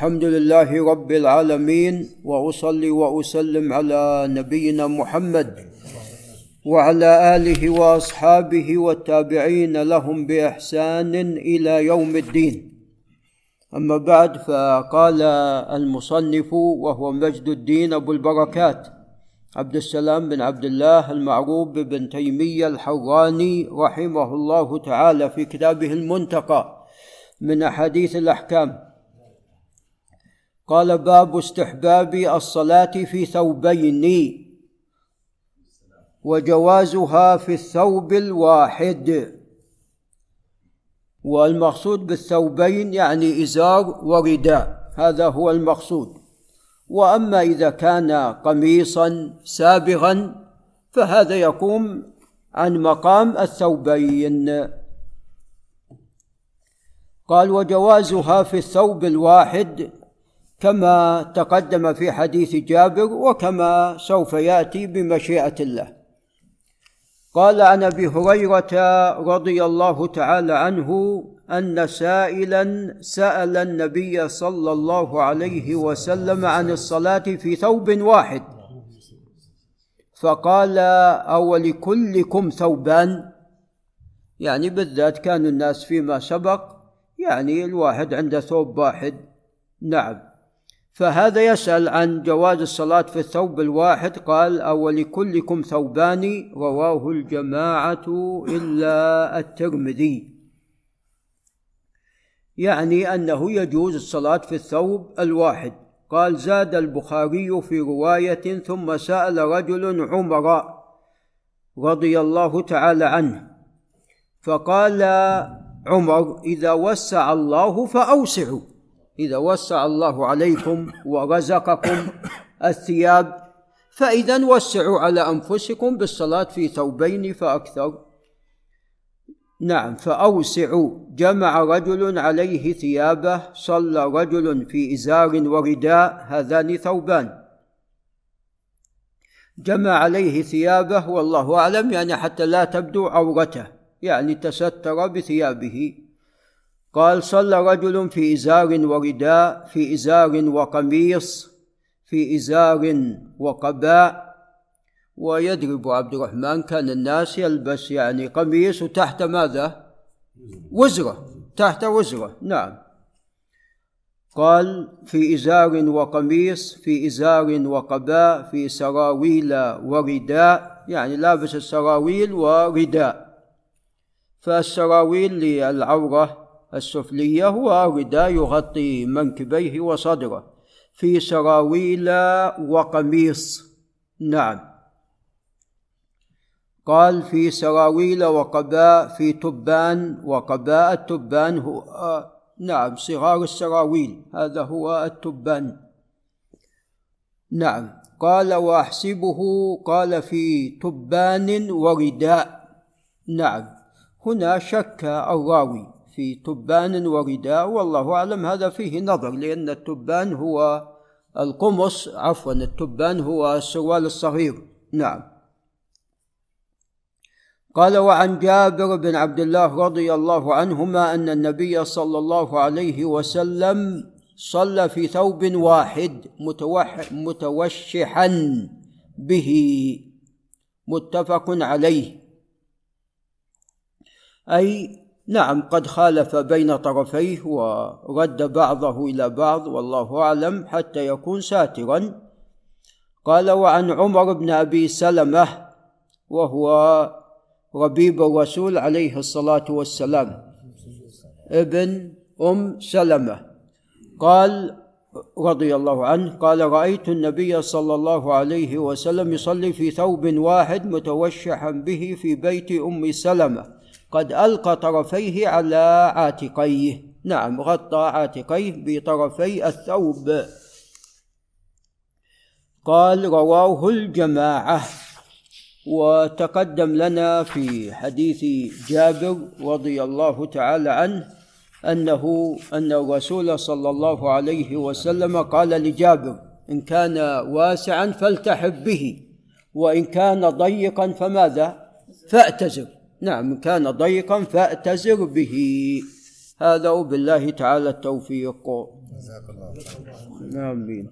الحمد لله رب العالمين وأصلي وأسلم على نبينا محمد وعلى آله وأصحابه والتابعين لهم بإحسان إلى يوم الدين. أما بعد فقال المصنف وهو مجد الدين أبو البركات عبد السلام بن عبد الله المعروف بن تيمية الحراني رحمه الله تعالى في كتابه المنتقى من أحاديث الأحكام. قال باب استحباب الصلاة في ثوبين. وجوازها في الثوب الواحد. والمقصود بالثوبين يعني إزار ورداء. هذا هو المقصود. وأما إذا كان قميصا سابغا فهذا يقوم عن مقام الثوبين. قال وجوازها في الثوب الواحد كما تقدم في حديث جابر وكما سوف يأتي بمشيئة الله. قال عن أبي هريرة رضي الله تعالى عنه أن سائلا سأل النبي صلى الله عليه وسلم عن الصلاة في ثوب واحد. فقال أو لكلكم ثوبان؟ يعني بالذات كان الناس فيما سبق يعني الواحد عنده ثوب واحد. نعم. فهذا يسأل عن جواز الصلاة في الثوب الواحد. قال أو لكلكم ثوبان رواه الجماعة إلا الترمذي. يعني أنه يجوز الصلاة في الثوب الواحد. قال زاد البخاري في رواية ثم سأل رجل عمر رضي الله تعالى عنه فقال عمر إذا وسع الله فأوسعوا. إذا وسع الله عليكم ورزقكم الثياب فإذا وسعوا على أنفسكم بالصلاة في ثوبين فأكثر. نعم فأوسعوا. جمع رجل عليه ثيابه صلى رجل في إزار ورداء هذان ثوبان. جمع عليه ثيابه والله أعلم يعني حتى لا تبدو عورته يعني تستر بثيابه. قال صلى رجل في إزار ورداء في إزار وقميص في إزار وقباء. ويدرب عبد الرحمن كان الناس يلبس يعني قميص وتحت ماذا؟ وزرة تحت وزرة. نعم. قال في إزار وقميص في إزار وقباء في سراويل ورداء يعني لابس السراويل ورداء. فالسراويل للعورة السفلية هو رداء يغطي منكبيه وصدره في سراويل وقميص. نعم. قال في سراويل وقباء في تبان وقباء التبان هو آه نعم صغار السراويل. هذا هو التبان. نعم. قال وأحسبه قال في تبان ورداء. نعم. هنا شك الراوي في تبان ورداء والله أعلم. هذا فيه نظر لأن التبان هو القمص عفوا التبان هو السروال الصغير. نعم. قال وعن جابر بن عبد الله رضي الله عنهما أن النبي صلى الله عليه وسلم صلى في ثوب واحد متوشحا به. متفق عليه. أي نعم قد خالف بين طرفيه ورد بعضه إلى بعض والله أعلم حتى يكون ساترا. قال وعن عمر بن أبي سلمة وهو ربيب الرسول عليه الصلاة والسلام ابن أم سلمة. قال رضي الله عنه قال رأيت النبي صلى الله عليه وسلم يصلي في ثوب واحد متوشحا به في بيت أم سلمة قد ألقى طرفيه على عاتقيه. نعم غطى عاتقيه بطرفي الثوب. قال رواه الجماعة. وتقدم لنا في حديث جابر رضي الله تعالى عنه أنه أن الرسول صلى الله عليه وسلم قال لجابر إن كان واسعا فالتحب به وإن كان ضيقا فماذا؟ فاعتزر نعم كان ضيقا فأتزر به. هذا وبالله تعالى التوفيق. جزاك الله آمين.